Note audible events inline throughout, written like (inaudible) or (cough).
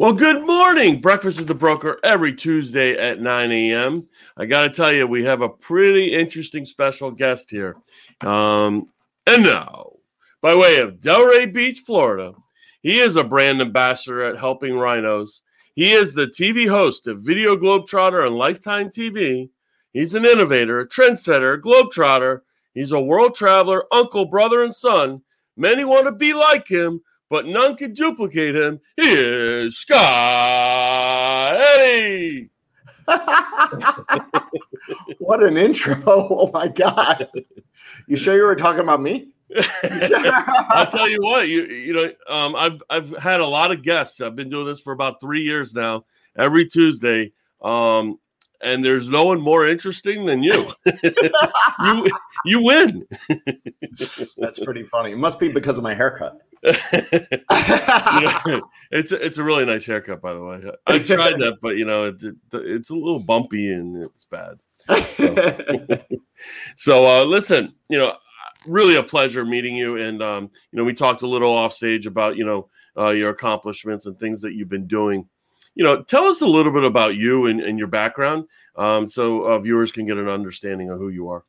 Well, good morning. Breakfast with the Broker every Tuesday at 9 a.m. I got to tell you, we have a pretty interesting special guest here. Um, and now, by way of Delray Beach, Florida, he is a brand ambassador at Helping Rhinos. He is the TV host of Video Globetrotter and Lifetime TV. He's an innovator, a trendsetter, a globetrotter. He's a world traveler, uncle, brother, and son. Many want to be like him, but none can duplicate him. He is Scott Eddy. (laughs) what an intro. (laughs) Oh my God. You sure you were talking about me? (laughs) I'll tell you what, you you know, um, I've I've had a lot of guests. I've been doing this for about three years now, every Tuesday. Um, and there's no one more interesting than you. you you win. That's pretty funny. It must be because of my haircut. You (laughs) know, it's it's a really nice haircut, by the way. I've tried that, but you know, it's it's a little bumpy and it's bad. So, (laughs) so uh, listen, you know, really a pleasure meeting you. And um, you know, we talked a little off stage about you know uh, your accomplishments and things that you've been doing you know, tell us a little bit about you and, and your background um, so uh, viewers can get an understanding of who you are.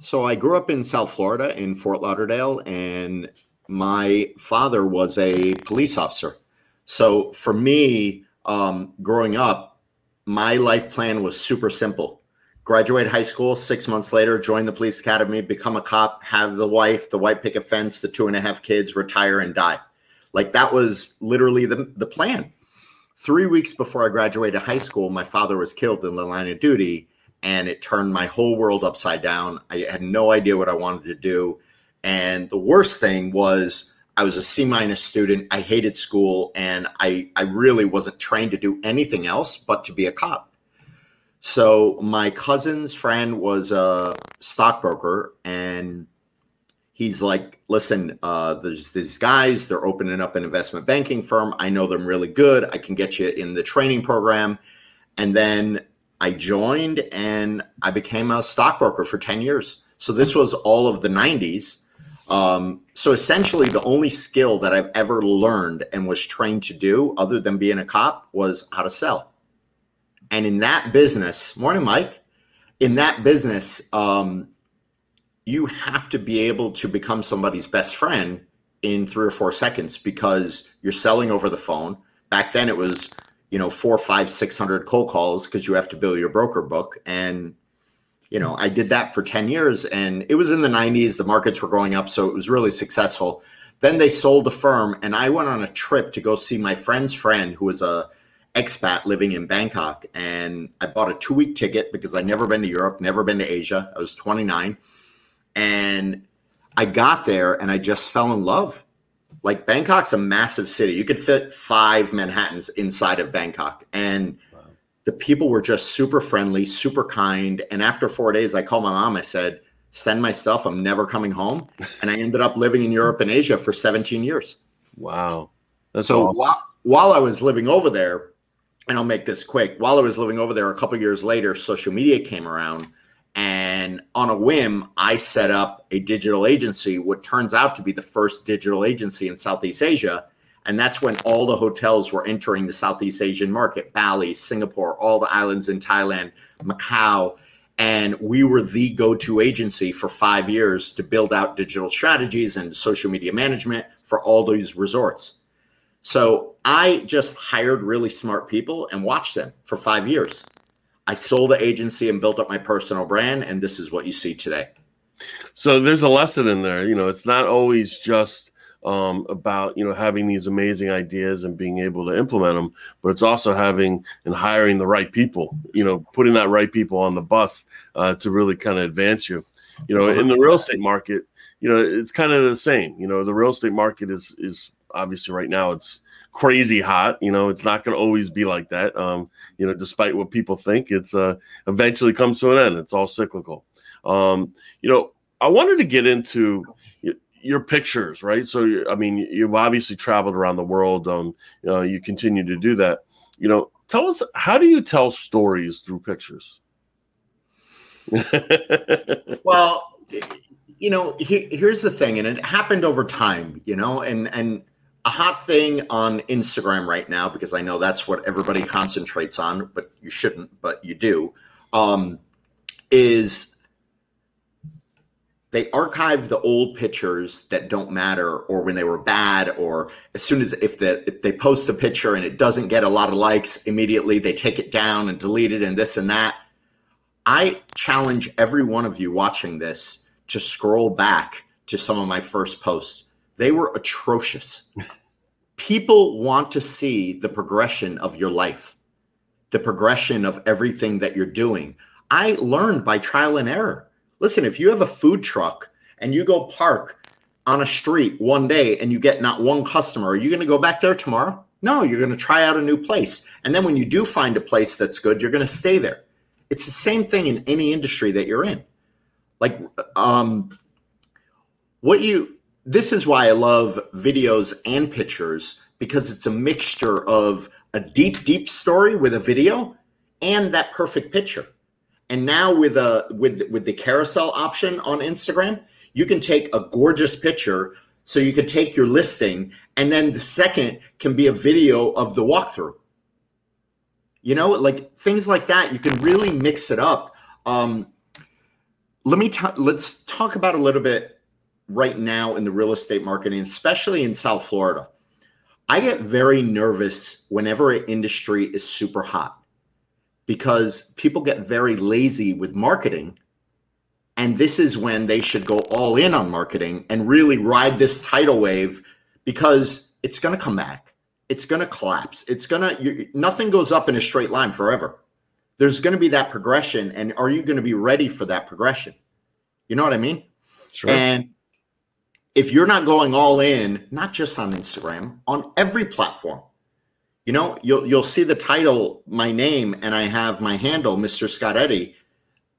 So I grew up in South Florida in Fort Lauderdale, and my father was a police officer. So for me, um, growing up, my life plan was super simple. Graduate high school, six months later, join the police academy, become a cop, have the wife, the white picket fence, the two and a half kids, retire and die. Like that was literally the, the plan. Three weeks before I graduated high school, my father was killed in the line of duty, and it turned my whole world upside down. I had no idea what I wanted to do. And the worst thing was, I was a C minus student. I hated school, and I, I really wasn't trained to do anything else but to be a cop. So my cousin's friend was a stockbroker, and he's like, listen, uh, there's these guys, they're opening up an investment banking firm. I know them really good. I can get you in the training program. And then I joined and I became a stockbroker for 10 years. So this was all of the 90s. Um, so essentially, the only skill that I've ever learned and was trained to do, other than being a cop, was how to sell. And in that business, morning, Mike. In that business, um, you have to be able to become somebody's best friend in three or four seconds because you're selling over the phone. Back then, it was you know four, five, six hundred cold calls because you have to build your broker book. And you know, I did that for ten years, and it was in the '90s. The markets were going up, so it was really successful. Then they sold the firm, and I went on a trip to go see my friend's friend, who was a expat living in Bangkok. And I bought a two week ticket because I'd never been to Europe, never been to Asia. I was 29 and I got there and I just fell in love. Like Bangkok's a massive city. You could fit five Manhattans inside of Bangkok. And. The people were just super friendly, super kind. And after four days, I called my mom. I said, send my stuff. I'm never coming home. (laughs) And I ended up living in Europe and Asia for 17 years. Wow. That's so awesome. while, while I was living over there, and I'll make this quick, while I was living over there, a couple years later, social media came around and on a whim, I set up a digital agency, what turns out to be the first digital agency in Southeast Asia. And that's when all the hotels were entering the Southeast Asian market Bali, Singapore, all the islands in Thailand, Macau. And we were the go to agency for five years to build out digital strategies and social media management for all these resorts. So I just hired really smart people and watched them for five years. I sold the agency and built up my personal brand, and this is what you see today. So there's a lesson in there. You know, it's not always just um, about you know having these amazing ideas and being able to implement them, but it's also having and hiring the right people. You know, putting that right people on the bus uh, to really kind of advance you. You know, in the real estate market, you know, it's kind of the same. You know, the real estate market is is obviously right now it's crazy hot. You know, it's not going to always be like that. Um, you know, despite what people think, it's uh, eventually comes to an end. It's all cyclical. Um, you know, I wanted to get into your pictures, right? So, I mean, you've obviously traveled around the world. Um, you, know, you continue to do that. You know, tell us how do you tell stories through pictures? (laughs) well, you know, he, here's the thing, and it happened over time. You know, and and a hot thing on Instagram right now because I know that's what everybody concentrates on, but you shouldn't, but you do. Um, is they archive the old pictures that don't matter or when they were bad or as soon as if, the, if they post a picture and it doesn't get a lot of likes immediately they take it down and delete it and this and that. I challenge every one of you watching this to scroll back to some of my first posts. They were atrocious. People want to see the progression of your life the progression of everything that you're doing. I learned by trial and error Listen, if you have a food truck and you go park on a street one day and you get not one customer, are you going to go back there tomorrow? No, you're going to try out a new place. And then when you do find a place that's good, you're going to stay there. It's the same thing in any industry that you're in. Like, um, what you, this is why I love videos and pictures because it's a mixture of a deep, deep story with a video and that perfect picture. And now with a with with the carousel option on Instagram, you can take a gorgeous picture. So you could take your listing, and then the second can be a video of the walkthrough. You know, like things like that. You can really mix it up. Um, let me t- let's talk about a little bit right now in the real estate marketing, especially in South Florida. I get very nervous whenever an industry is super hot because people get very lazy with marketing. And this is when they should go all in on marketing and really ride this tidal wave because it's going to come back. It's going to collapse. It's going to, nothing goes up in a straight line forever. There's going to be that progression. And are you going to be ready for that progression? You know what I mean? Sure. And if you're not going all in, not just on Instagram, on every platform, you know, you'll you'll see the title, my name, and I have my handle, Mr. Scott Eddy.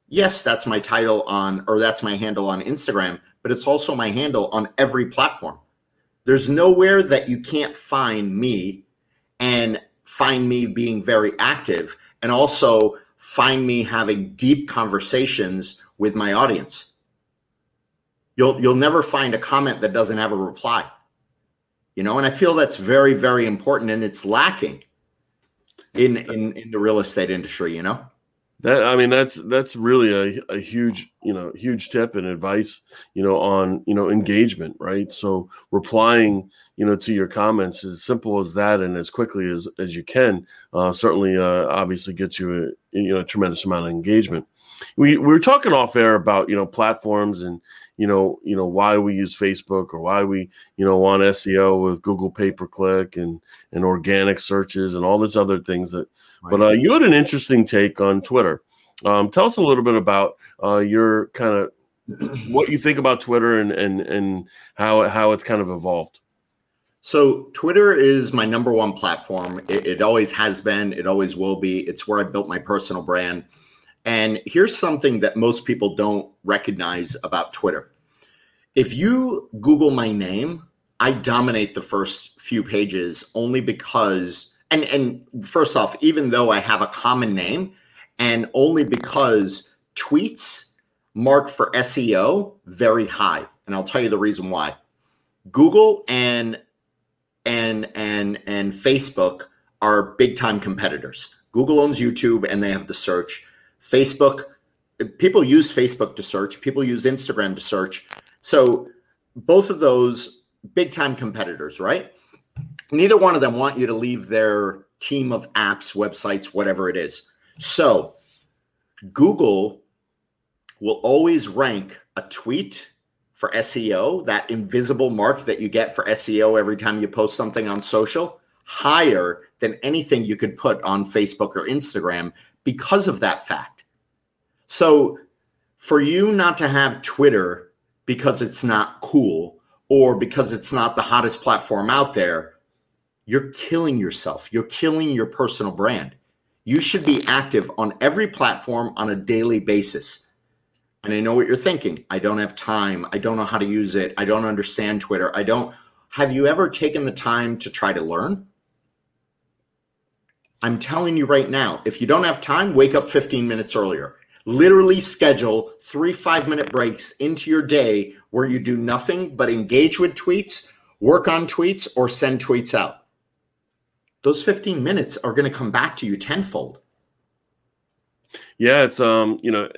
Yes, that's my title on, or that's my handle on Instagram, but it's also my handle on every platform. There's nowhere that you can't find me and find me being very active and also find me having deep conversations with my audience. You'll you'll never find a comment that doesn't have a reply you know and i feel that's very very important and it's lacking in in, in the real estate industry you know? That i mean that's that's really a, a huge you know huge tip and advice you know on you know engagement right? So replying you know to your comments as simple as that and as quickly as as you can uh, certainly uh, obviously gets you a you know a tremendous amount of engagement we, we were talking off air about you know platforms and you know, you know why we use Facebook or why we, you know, want SEO with Google pay per click and and organic searches and all these other things that. Right. But uh, you had an interesting take on Twitter. Um, tell us a little bit about uh, your kind of (clears throat) what you think about Twitter and and and how how it's kind of evolved. So Twitter is my number one platform. It, it, always has been. It always will be. It's where I built my personal brand. And here's something that most people don't recognize about Twitter. If you Google my name, I dominate the first few pages only because and and first off, even though I have a common name, and only because tweets mark for SEO very high. And I'll tell you the reason why. Google and and and and Facebook are big time competitors. Google owns YouTube and they have the search. Facebook, people use Facebook to search, people use Instagram to search. So both of those big time competitors, right? Neither one of them want you to leave their team of apps, websites, whatever it is. So Google will always rank a tweet for SEO, that invisible mark that you get for SEO every time you post something on social, higher than anything you could put on Facebook or Instagram because of that fact. So for you not to have Twitter because it's not cool or because it's not the hottest platform out there, you're killing yourself. You're killing your personal brand. You should be active on every platform on a daily basis. And I know what you're thinking. I don't have time. I don't know how to use it. I don't understand Twitter. I don't. Have you ever taken the time to try to learn? I'm telling you right now, if you don't have time, wake up 15 minutes earlier. Literally schedule three five minute breaks into your day where you do nothing but engage with tweets work on tweets or send tweets out. Those 15 minutes are going to come back to you tenfold. Yeah, it's um, you know,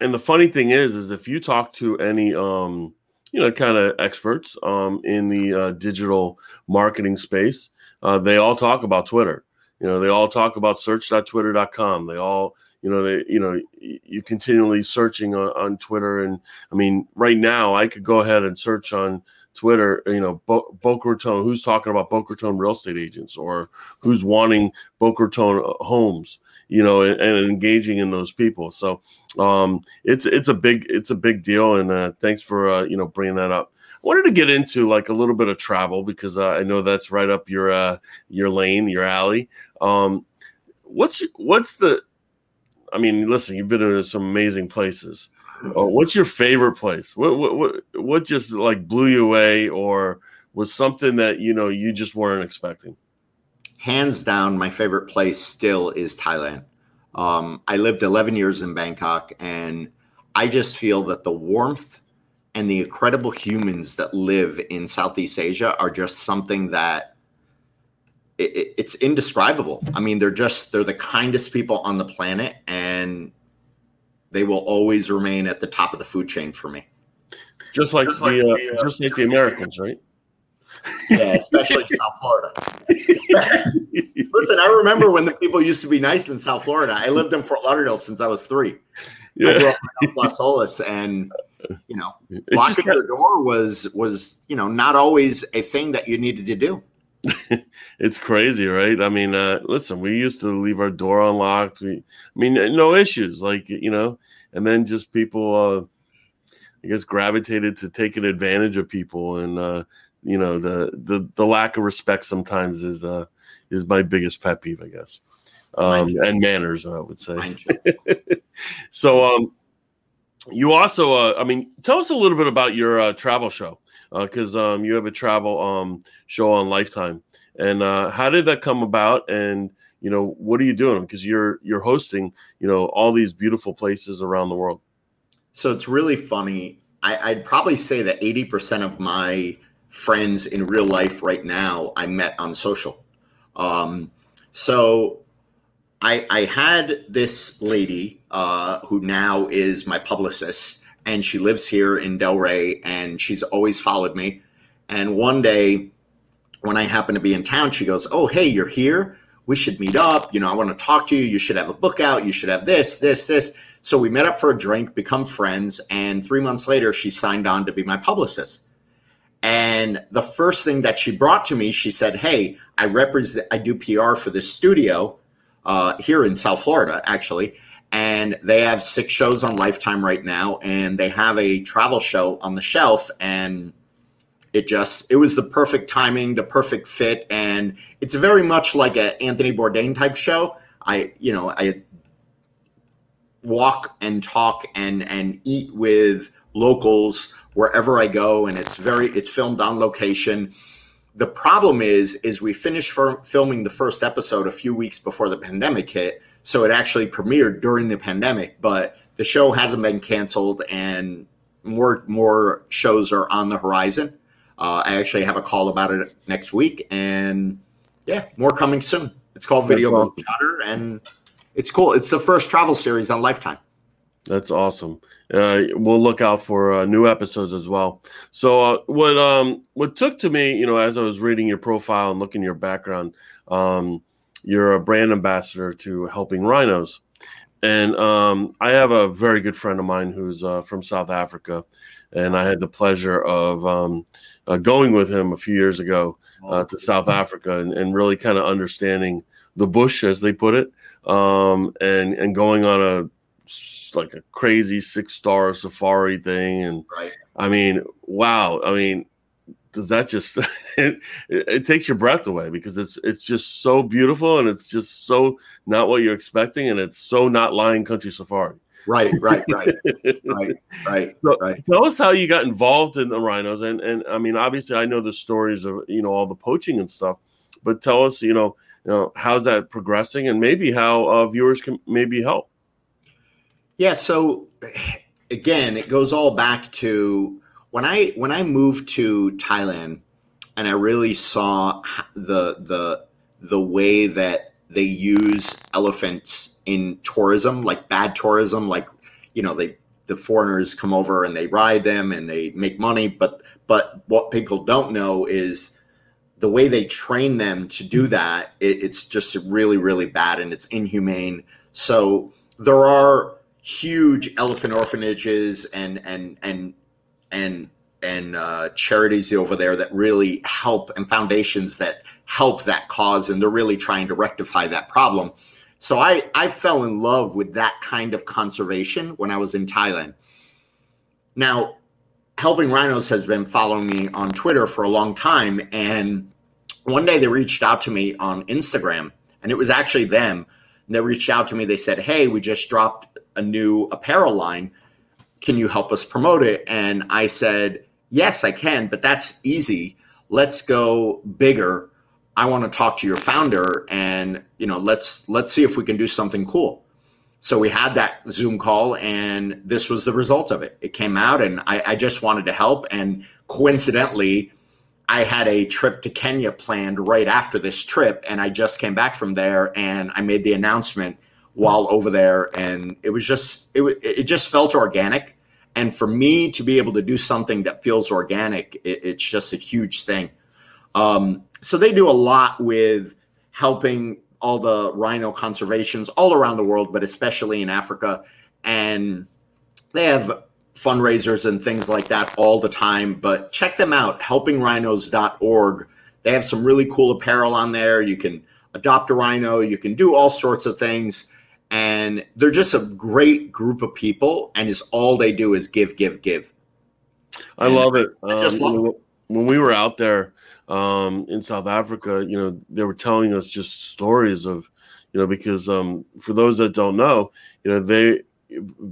and the funny thing is, is if you talk to any um, you know, kind of experts um in the uh, digital marketing space, uh, they all talk about Twitter. You know, they all talk about search.twitter.com. They all, you know, they, you know, you continually searching on, on Twitter. And I mean, right now I could go ahead and search on Twitter, you know, Bo- Boca Raton, who's talking about Boca Raton real estate agents or who's wanting Boca Raton uh, homes, you know, and, and, engaging in those people. So um, it's it's a big it's a big deal, and uh, thanks for uh, you know bringing that up. I wanted to get into like a little bit of travel because uh, I know that's right up your uh, your lane, your alley. Um, what's what's the? I mean, listen, you've been in some amazing places. Uh, what's your favorite place? What, what what what just like blew you away, or was something that you know you just weren't expecting? Hands down, my favorite place still is Thailand. Um, I lived 11 years in Bangkok, and I just feel that the warmth and the incredible humans that live in Southeast Asia are just something that it, it, it's indescribable. I mean, they're just they're the kindest people on the planet, and they will always remain at the top of the food chain for me. Just like just the, like uh, the uh, just like the Americans, right? Yeah, especially South Florida. (laughs) Listen, I remember when the people used to be nice in South Florida. I lived in Fort Lauderdale since I was three. Yeah. I grew up in Las Olas, and you know, locking your door was was you know not always a thing that you needed to do. (laughs) it's crazy, right? I mean, uh, listen, we used to leave our door unlocked. We, I mean, no issues, like you know, and then just people, uh, I guess, gravitated to taking advantage of people, and uh, you know, the the the lack of respect sometimes is uh is my biggest pet peeve, I guess, um, and manners, I would say. (laughs) so, um, you also, uh, I mean, tell us a little bit about your uh, travel show because uh, um, you have a travel um, show on Lifetime, and uh, how did that come about? And you know, what are you doing? Because you're you're hosting, you know, all these beautiful places around the world. So it's really funny. I, I'd probably say that eighty percent of my friends in real life right now I met on social. Um, so I, I had this lady uh, who now is my publicist, and she lives here in Delray, and she's always followed me. And one day, when I happen to be in town, she goes, "Oh, hey, you're here. We should meet up. You know, I want to talk to you. You should have a book out. You should have this, this, this." So we met up for a drink, become friends, and three months later, she signed on to be my publicist. And the first thing that she brought to me, she said, "Hey, I represent, I do PR for this studio." uh, here in South Florida, actually. And they have six shows on Lifetime right now, and they have a travel show on the shelf. And it just, it was the perfect timing, the perfect fit. And it's very much like an Anthony Bourdain type show. I, you know, I walk and talk and and eat with locals wherever I go, and it's very it's filmed on location the problem is is we finished filming the first episode a few weeks before the pandemic hit so it actually premiered during the pandemic but the show hasn't been canceled and more more shows are on the horizon uh, i actually have a call about it next week and yeah more coming soon it's called video awesome. Shutter, and it's cool it's the first travel series on lifetime that's awesome. Uh, we'll look out for uh, new episodes as well. So, uh, what um, what took to me, you know, as I was reading your profile and looking your background, um, you're a brand ambassador to Helping Rhinos, and um, I have a very good friend of mine who's uh, from South Africa, and I had the pleasure of um, uh, going with him a few years ago uh, to South Africa and, and really kind of understanding the bush, as they put it, um, and and going on a like a crazy six star safari thing. And right. I mean, wow. I mean, does that just (laughs) it, it, takes your breath away because it's it's just so beautiful and it's just so not what you're expecting and it's so not Lion Country Safari. Right, right, right, (laughs) right, right, so right. Tell us how you got involved in the rhinos, and and I mean, obviously, I know the stories of you know all the poaching and stuff, but tell us, you know, you know, how's that progressing, and maybe how uh, viewers can maybe help. Yeah. So again, it goes all back to when I when I moved to Thailand. and I really saw the the the way that they use elephants in tourism, like bad tourism, like you know they the foreigners come over and they ride them and they make money, but but what people don't know is the way they train them to do that. It, it's just really really bad and it's inhumane. So there are huge elephant orphanages and and and and and uh, charities over there that really help and foundations that help that cause and they're really trying to rectify that problem. So i i fell in love with that kind of conservation when i was in thailand. Now helping rhinos has been following me on twitter for a long time and one day they reached out to me on instagram and it was actually them and they reached out to me. They said hey we just dropped a new apparel line can you help us promote it and i said yes, I can, but that's easy. Let's go bigger. I want to talk to your founder and, you know, let's let's see if we can do something cool. So we had that Zoom call and this was the result of it. It came out and I, I just wanted to help. And coincidentally, I had a trip to Kenya planned right after this trip, and I just came back from there, and I made the announcement while over there, and it was just it it just felt organic. And for me to be able to do something that feels organic, it, it's just a huge thing. Um, so they do a lot with helping all the rhino conservations all around the world, but especially in Africa. And they have fundraisers and things like that all the time. But check them out, helpingrhinos.org. They have some really cool apparel on there. You can adopt a rhino, you can do all sorts of things and they're just a great group of people and is all they do is give give give. I and love it. I um, love it. when we were out there um, in south africa you know they were telling us just stories of you know because um, for those that don't know you know they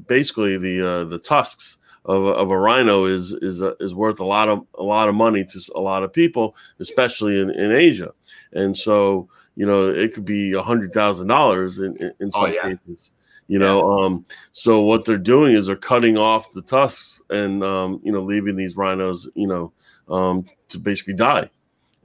basically the uh, the tusks of, of a rhino is is uh, is worth a lot of a lot of money to a lot of people especially in, in asia. And so you know, it could be a hundred thousand dollars in in some oh, yeah. cases. You yeah. know, um, so what they're doing is they're cutting off the tusks and um, you know leaving these rhinos, you know, um, to basically die.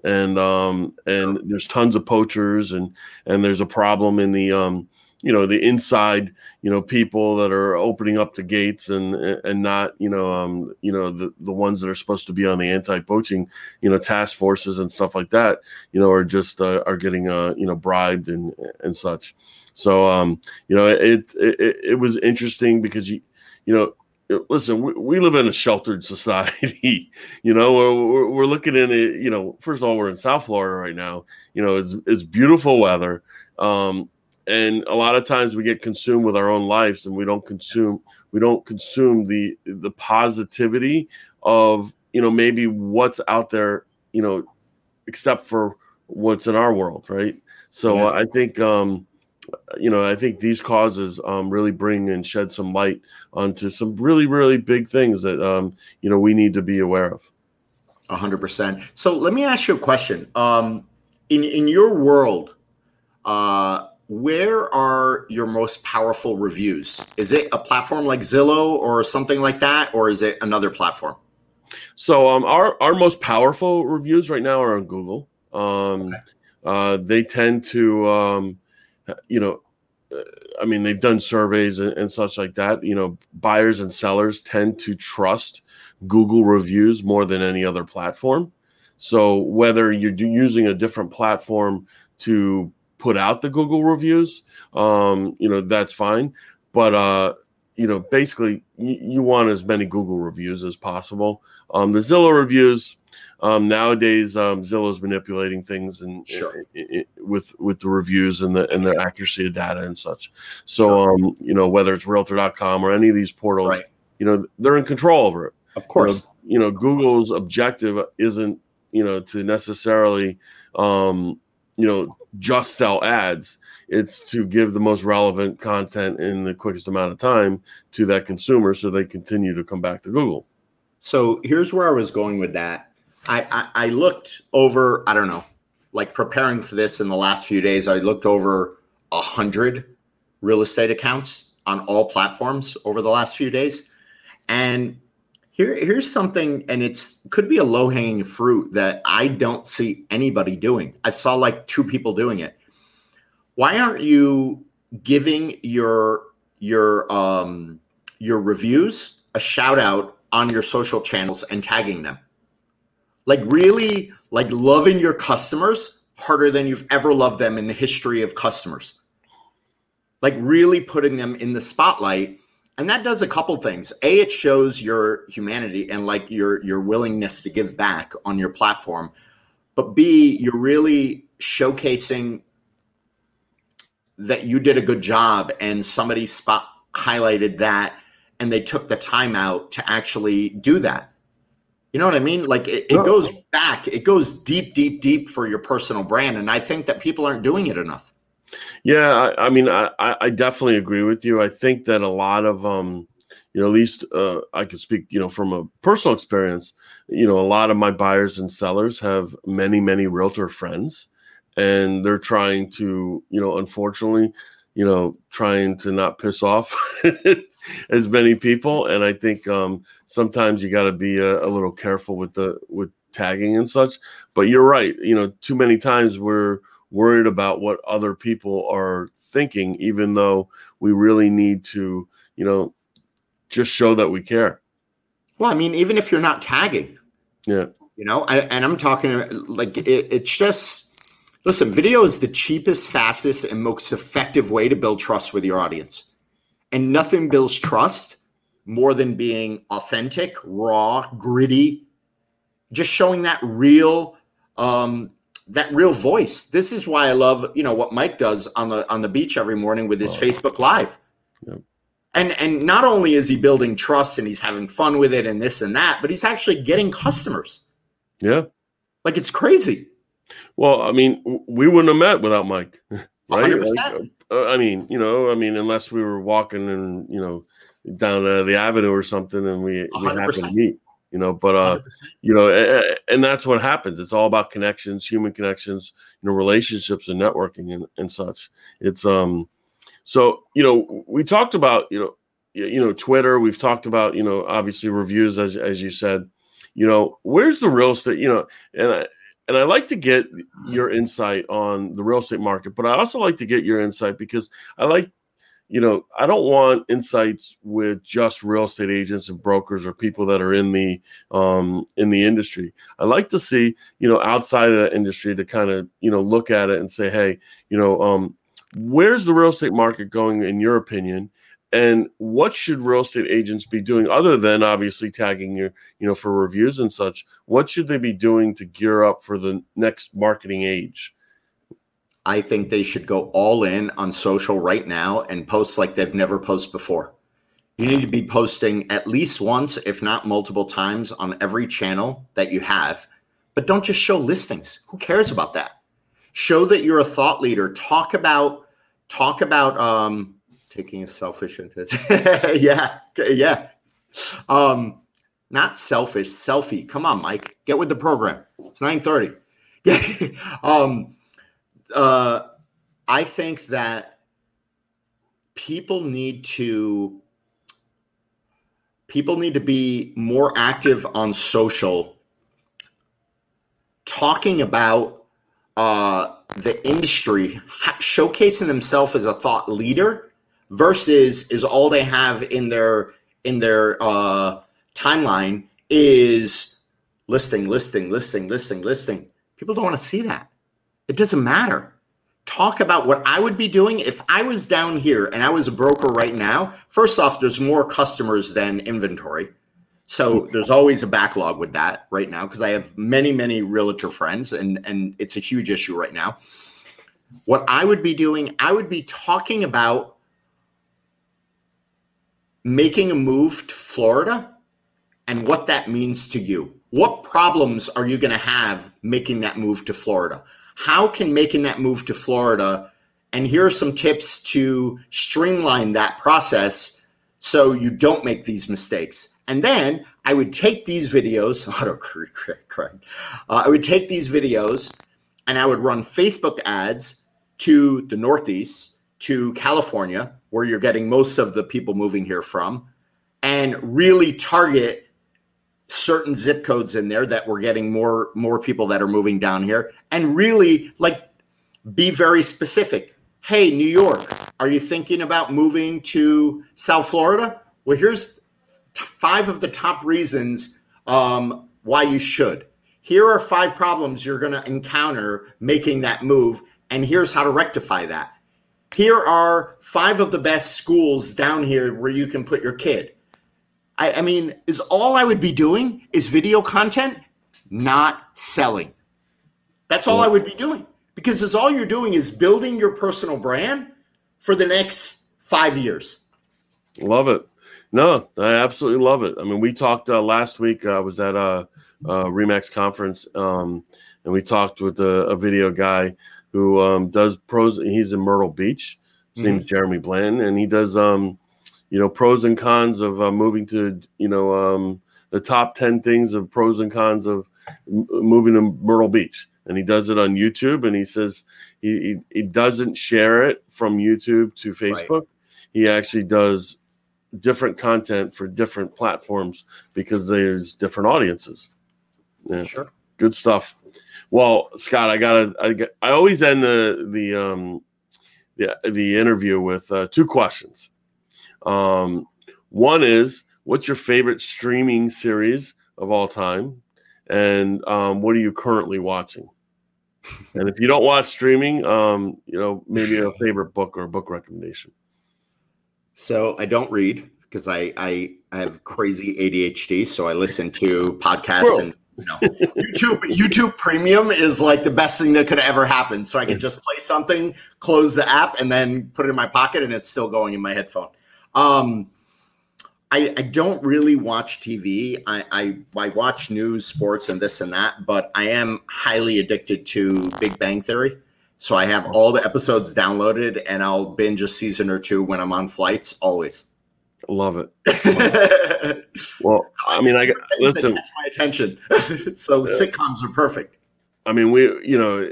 And um, and there's tons of poachers and and there's a problem in the um, you know the inside you know people that are opening up the gates and and not you know um you know the the ones that are supposed to be on the anti-poaching you know task forces and stuff like that you know are just uh, are getting uh you know bribed and and such so um you know it it, it was interesting because you you know listen we, we live in a sheltered society you know we're, we're looking in it you know first of all we're in south florida right now you know it's, it's beautiful weather um and a lot of times we get consumed with our own lives and we don't consume we don't consume the the positivity of you know maybe what's out there you know except for what's in our world right? So yes. i think um you know i think these causes um really bring and shed some light onto some really really big things that um you know we need to be aware of. 100% so let me ask you a question. Um in in your world uh where are your most powerful reviews? Is it a platform like Zillow or something like that, or is it another platform? So um, our our most powerful reviews right now are on Google. Um, okay. uh, they tend to, um, you know, I mean, they've done surveys and, and, such like that. You know, buyers and sellers tend to trust Google reviews more than any other platform. So whether you're using a different platform to put out the Google reviews, um, you know, that's fine. But uh, you know, basically, you, you, want as many Google reviews as possible. Um, the Zillow reviews um, nowadays, um, Zillow's manipulating things and sure. with with the reviews and the and the accuracy of data and such. So, um, you know, whether it's Realtor.com or any of these portals, right. you know, they're in control over it. Of course, you know, you know Google's objective isn't you know to necessarily um, you know just sell ads. It's to give the most relevant content in the quickest amount of time to that consumer so they continue to come back to google. So here's where i was going with that. I i, I looked over i don't know like preparing for this in the last few days i looked over a hundred real estate accounts on all platforms over the last few days. And Here, here's something, and it's could be a low hanging fruit that I don't see anybody doing. I saw like two people doing it. Why aren't you giving your your um your reviews a shout out on your social channels and tagging them? Like really, like loving your customers harder than you've ever loved them in the history of customers. Like really putting them in the spotlight and that does a couple things. A it shows your humanity and like your your willingness to give back on your platform. But b you're really showcasing that you did a good job and somebody spot highlighted that and they took the time out to actually do that. You know what i mean? Like it, it goes back. It goes deep deep deep for your personal brand. And i think that people aren't doing it enough yeah, I, I mean, I, I definitely agree with you. I think that a lot of, um, you know, at least uh, I can speak, you know, from a personal experience. You know, a lot of my buyers and sellers have many, many realtor friends, and they're trying to, you know, unfortunately, you know, trying to not piss off (laughs) as many people. And I think um, sometimes you got to be a, a little careful with the with tagging and such. But you're right. You know, too many times we're worried about what other people are thinking, even though we really need to, you know, just show that we care. Well, I mean, even if you're not tagging, yeah, you know, I, and I'm talking like it, it's just listen, video is the cheapest, fastest, and most effective way to build trust with your audience. And nothing builds trust more than being authentic, raw, gritty, just showing that real um, that real voice. This is why I love, you know, what Mike does on the on the beach every morning with his oh. Facebook Live. Yep. And and not only is he building trust and he's having fun with it and this and that, but he's actually getting customers. Yeah. Like it's crazy. Well, I mean, we wouldn't have met without Mike, (laughs) right? Like, uh, I mean, you know, I mean, unless we were walking and you know down uh, the avenue or something, and we, we happened to meet you know but uh 100%. you know and, and, that's what happens. It's all about connections human connections you know relationships and networking and, and such. It's um so you know we talked about you know you know twitter. We've talked about you know obviously reviews as as you said. You know where's the real estate you know and i and i like to get your insight on the real estate market but i also like to get your insight because i like you know, I don't want insights with just real estate agents and brokers or people that are in the um, in the industry. I like to see, you know, outside of that industry to kind of, you know, look at it and say, hey, you know, um, where's the real estate market going in your opinion? And what should real estate agents be doing other than obviously tagging you, you know, for reviews and such? What should they be doing to gear up for the next marketing age? I think they should go all in on social right now and post like they've never posted before. You need to be posting at least once, if not multiple times, on every channel that you have. But don't just show listings. Who cares about that? Show that you're a thought leader. Talk about talk about um taking a selfish into (laughs) yeah, yeah. Um not selfish, selfie. Come on, Mike. Get with the program. It's 9:30. (laughs) Yeah. um uh, I think that people need to people need to be more active on social talking about uh, the industry showcasing themselves as a thought leader versus is all they have in their in their uh, timeline is listing listing listing listing listing people don't want to see that it doesn't matter. Talk about what I would be doing if I was down here and I was a broker right now. First off, there's more customers than inventory. So there's always a backlog with that right now because I have many, many realtor friends and, and it's a huge issue right now. What I would be doing, I would be talking about making a move to Florida and what that means to you. What problems are you going to have making that move to Florida? How can making that move to Florida and here are some tips to streamline that process so you don't make these mistakes. And then I would take these videos, (laughs) uh, I would take these videos and I would run Facebook ads to the Northeast, to California, where you're getting most of the people moving here from, and really target certain zip codes in there that we're getting more more people that are moving down here. And really like be very specific. Hey new york are you thinking about moving to south florida? Well here's five of the top reasons um, why you should. Here are five problems you're going to encounter making that move and here's how to rectify that. Here are five of the best schools down here where you can put your kid I, I mean, is all I would be doing is video content, not selling. That's all I would be doing because is all you're doing is building your personal brand for the next five years. Love it. No, I absolutely love it. I mean, we talked uh, last week. I was at a, a Remax conference, um, and we talked with a, a video guy who um, does pros. He's in Myrtle Beach. His mm-hmm. name's Jeremy Bland, and he does um, you know pros and cons of uh, moving to you know um, the top 10 things of pros and cons of m- moving to myrtle beach. And he does it on youtube and he says he, he, he doesn't share it from youtube to facebook. Right. he actually does different content for different platforms because there's different audiences. Yeah. Sure. Good stuff. Well scott i gotta i, get, I always end the the um the, the interview with uh, two questions um, one is what's your favorite streaming series of all time? And um, what are you currently watching? (laughs) And if you don't watch streaming, um, you know, maybe a favorite book or a book recommendation. So I don't read because I, I have crazy ADHD. So I listen to podcasts and you know, YouTube YouTube Premium is like the best thing that could ever happen. So I can just play something, close the app, and then put it in my pocket, and it's still going in my headphone. Um, I, I, don't really watch TV. I, I, I watch news, sports, and this and that, but I am highly addicted to Big Bang Theory. So I have all the episodes downloaded, and I'll binge a season or two when I'm on flights. Always. Love it. Love (laughs) it. well, I mean, I listen. Catch my attention. (laughs) so sitcoms are perfect. I mean, we, you know,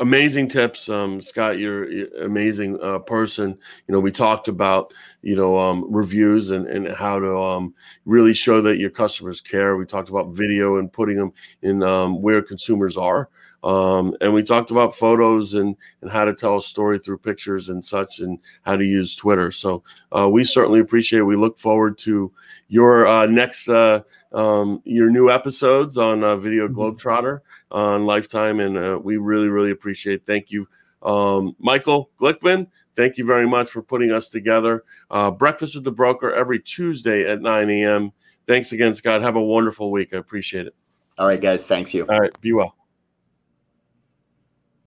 amazing tips um, scott you're, you're amazing uh, person. You know we talked about you know um, reviews and, and how to um, really show that your customers care. We talked about video and putting them in um, where consumers are. Um, and we talked about photos and, and how to tell a story through pictures and such and how to use twitter. So uh, we certainly appreciate it. We look forward to your uh, next uh, um, your new episodes on uh, video mm-hmm. globetrotter on Lifetime, and uh, we really, really appreciate. It. Thank you, um, Michael Glickman. Thank you very much for putting us together. Uh, Breakfast with the Broker every Tuesday at 9 a.m. Thanks again, Scott. Have a wonderful week. I appreciate it. All right, guys. Thanks you. All right. Be well.